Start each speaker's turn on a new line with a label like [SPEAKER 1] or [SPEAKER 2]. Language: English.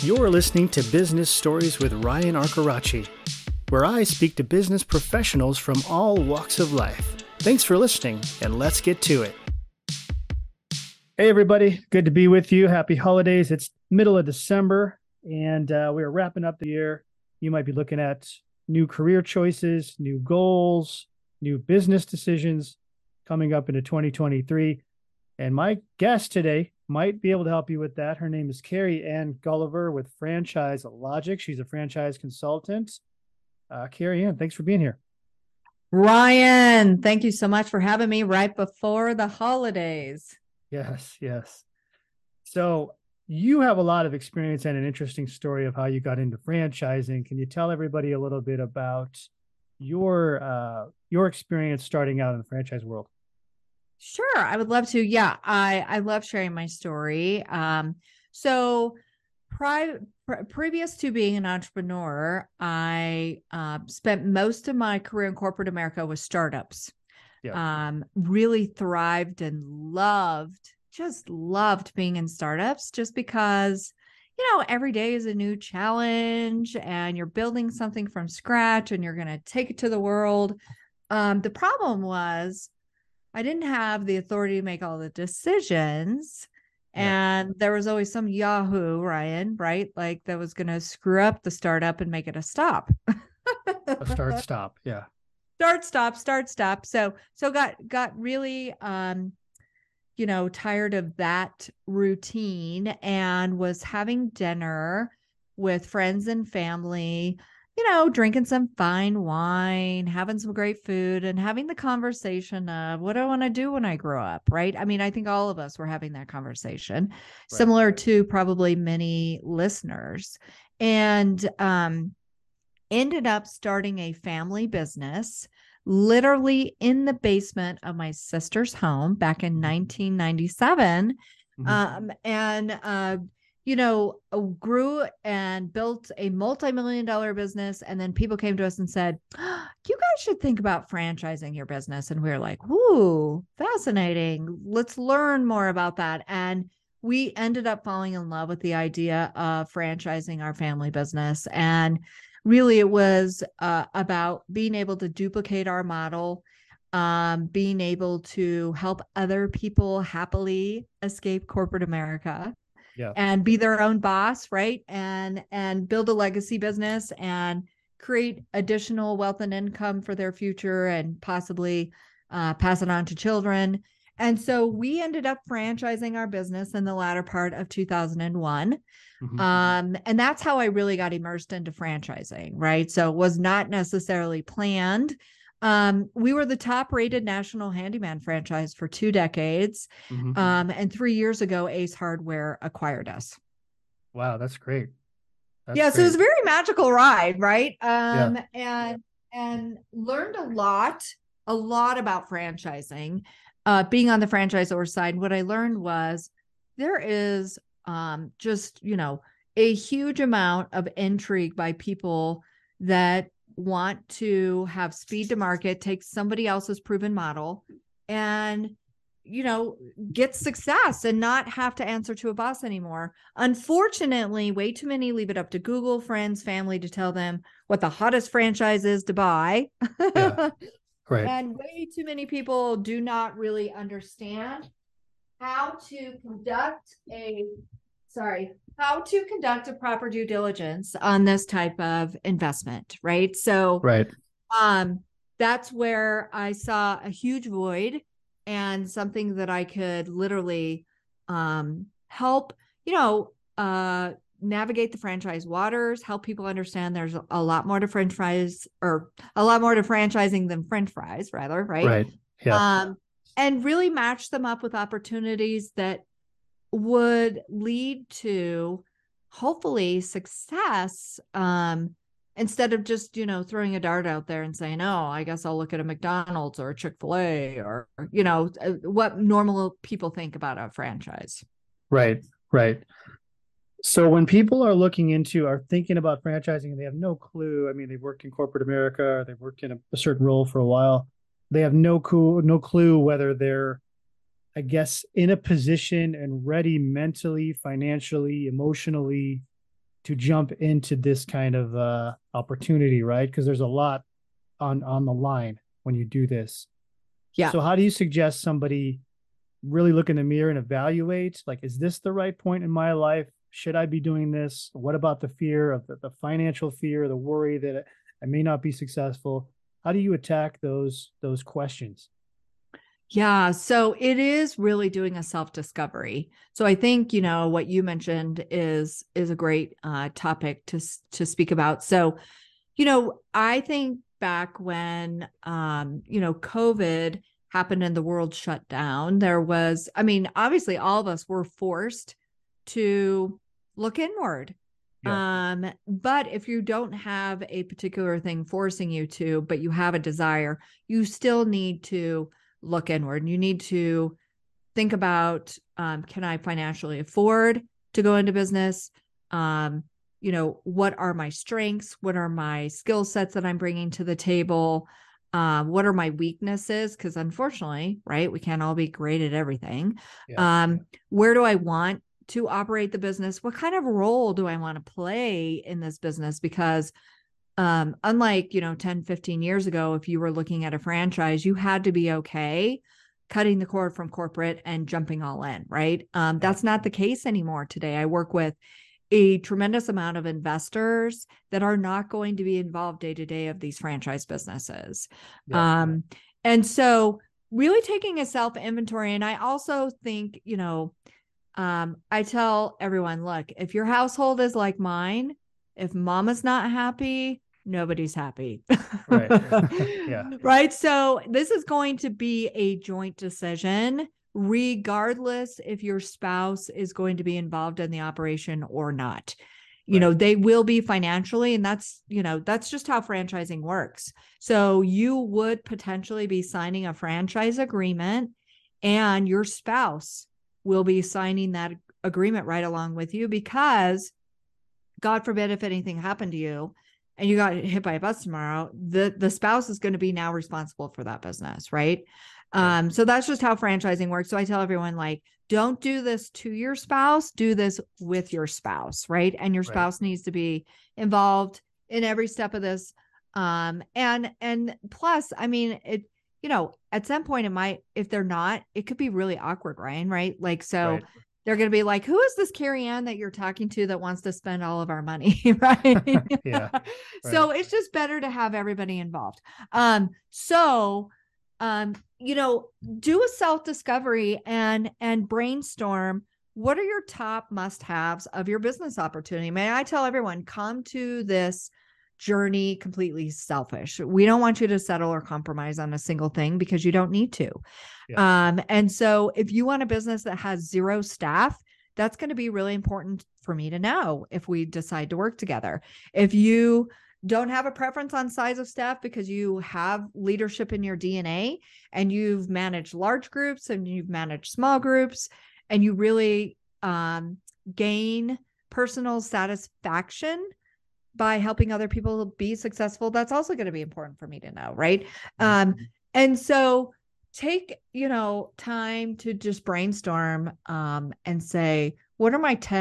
[SPEAKER 1] You're listening to Business Stories with Ryan Arcaracci, where I speak to business professionals from all walks of life. Thanks for listening, and let's get to it. Hey, everybody. Good to be with you. Happy holidays. It's middle of December, and uh, we are wrapping up the year. You might be looking at new career choices, new goals, new business decisions coming up into 2023. And my guest today might be able to help you with that. Her name is Careyann Golliver with Franchise Logic. She's a franchise consultant. Uh, Careyann, thanks for being here.
[SPEAKER 2] Ryan, thank you so much for having me right before the holidays.
[SPEAKER 1] Yes, yes. So you have a lot of experience and an interesting story of how you got into franchising. Can you tell everybody a little bit about your uh, your experience starting out in the franchise world?
[SPEAKER 2] Sure, I would love to. Yeah, I I love sharing my story. Um, so pri- previous to being an entrepreneur, I uh, spent most of my career in corporate America with startups. Yeah. Um, really thrived and loved, just loved being in startups, just because you know every day is a new challenge, and you're building something from scratch, and you're going to take it to the world. Um, the problem was I didn't have the authority to make all the decisions. Yeah. And there was always some Yahoo, Ryan, right? Like that was going to screw up the startup and make it a stop.
[SPEAKER 1] a start stop. Yeah.
[SPEAKER 2] Start stop, start stop. So, so got, got really, um, you know, tired of that routine and was having dinner with friends and family you know, drinking some fine wine, having some great food, and having the conversation of what do I want to do when I grow up, right? I mean, I think all of us were having that conversation, right. similar to probably many listeners. And um, ended up starting a family business literally in the basement of my sister's home back in 1997. Mm-hmm. Um, and uh, you know, uh, grew and built a multi-million dollar business. And then people came to us and said, you guys should think about franchising your business. And we are like, ooh, fascinating. Let's learn more about that. And we ended up falling in love with the idea of franchising our family business. And really, it was uh, about being able to duplicate our model, um, being able to help other people happily escape corporate America yeah. and be their own boss, right? And and build a legacy business and create additional wealth and income for their future and possibly uh, pass it on to children. And so we ended up franchising our business in the latter part of 2001. Mm-hmm. Um, and that's how I really got immersed into franchising, right? So it was not necessarily planned. Um, we were the top rated national handyman franchise for two decades. Mm-hmm. Um, and three years ago, Ace Hardware acquired us.
[SPEAKER 1] Wow, that's great.
[SPEAKER 2] That's yeah, great. so it was a very magical ride, right? Um, yeah. and and learned a lot, a lot about franchising. Uh, being on the franchisor side, what I learned was there is um, just you know a huge amount of intrigue by people that want to have speed to market, take somebody else's proven model and you know, get success and not have to answer to a boss anymore. Unfortunately, way too many leave it up to Google, friends, family to tell them what the hottest franchise is to buy. Yeah, right. and way too many people do not really understand how to conduct a sorry, how to conduct a proper due diligence on this type of investment, right? So,
[SPEAKER 1] right.
[SPEAKER 2] Um, that's where I saw a huge void and something that I could literally um, help, you know, uh, navigate the franchise waters, help people understand there's a lot more to french fries or a lot more to franchising than french fries, rather, right?
[SPEAKER 1] Right. Yeah. Um,
[SPEAKER 2] and really match them up with opportunities that would lead to hopefully success um, instead of just you know throwing a dart out there and saying oh i guess i'll look at a mcdonald's or a chick-fil-a or you know uh, what normal people think about a franchise.
[SPEAKER 1] Right right. So when people are looking into are thinking about franchising and they have no clue i mean they've worked in corporate america or they've worked in a, a certain role for a while they have no clue no clue whether they're I guess, in a position and ready mentally, financially, emotionally to jump into this kind of uh, opportunity, right? Because there's a lot on on the line when you do this.
[SPEAKER 2] Yeah.
[SPEAKER 1] So how do you suggest somebody really look in the mirror and evaluate like is this the right point in my life? Should I be doing this? What about the fear of the, the financial fear, the worry that I may not be successful? How do you attack those those questions?
[SPEAKER 2] Yeah, so it is really doing a self-discovery. So I think, you know, what you mentioned is is a great uh topic to to speak about. So, you know, I think back when um, you know, COVID happened and the world shut down, there was I mean, obviously all of us were forced to look inward. Yeah. Um, but if you don't have a particular thing forcing you to, but you have a desire, you still need to look inward. You need to think about um, can I financially afford to go into business? Um, you know, what are my strengths? What are my skill sets that I'm bringing to the table? Um, what are my weaknesses? Because unfortunately, right, we can't all be great at everything. Yeah. Um, where do I want to operate the business? What kind of role do I want to play in this business? Because um, unlike you know 10 15 years ago if you were looking at a franchise you had to be okay cutting the cord from corporate and jumping all in right? Um, that's not the case anymore today. I work with a tremendous amount of investors that are not going to be involved day to day of these franchise businesses. Yeah. um, and so really taking a self inventory and i also think you know um, i tell everyone look if your household is like mine if mama's not happy nobody's happy.
[SPEAKER 1] right. yeah.
[SPEAKER 2] Right. So this is going to be a joint decision, regardless if your spouse is going to be involved in the operation or not. You right. know, they will be financially, and that's, you know, that's just how franchising works. So you would potentially be signing a franchise agreement, and your spouse will be signing that agreement right along with you because God forbid if anything happened to you, and you got hit by a bus tomorrow, the the spouse is going to be now responsible for that business, right? Um, so that's just how franchising works. So I tell everyone like, don't do this to your spouse, do this with your spouse, right? And your spouse right. needs to be involved in every step of this. Um, and and plus, I mean, it you know, at some point it might, if they're not, it could be really awkward, Ryan, right? Like, so right they're going to be like, who is this Careyann that you're talking to that wants to spend all of our money? right.
[SPEAKER 1] yeah. Right.
[SPEAKER 2] So it's just better to have everybody involved. Um, so, um, you know, do a self discovery and, and brainstorm. What are your top must haves of your business opportunity? May I tell everyone, come to this journey completely selfish. We don't want you to settle or compromise on a single thing because you don't need to. Yeah. Um, and so if you want a business that has zero staff, that's going to be really important for me to know if we decide to work together. If you don't have a preference on size of staff because you have leadership in your DNA and you've managed large groups and you've managed small groups and you really um, gain personal satisfaction by helping other people be successful that's also going to be important for me to know right mm-hmm. um and so take you know time to just brainstorm um and say what are my 10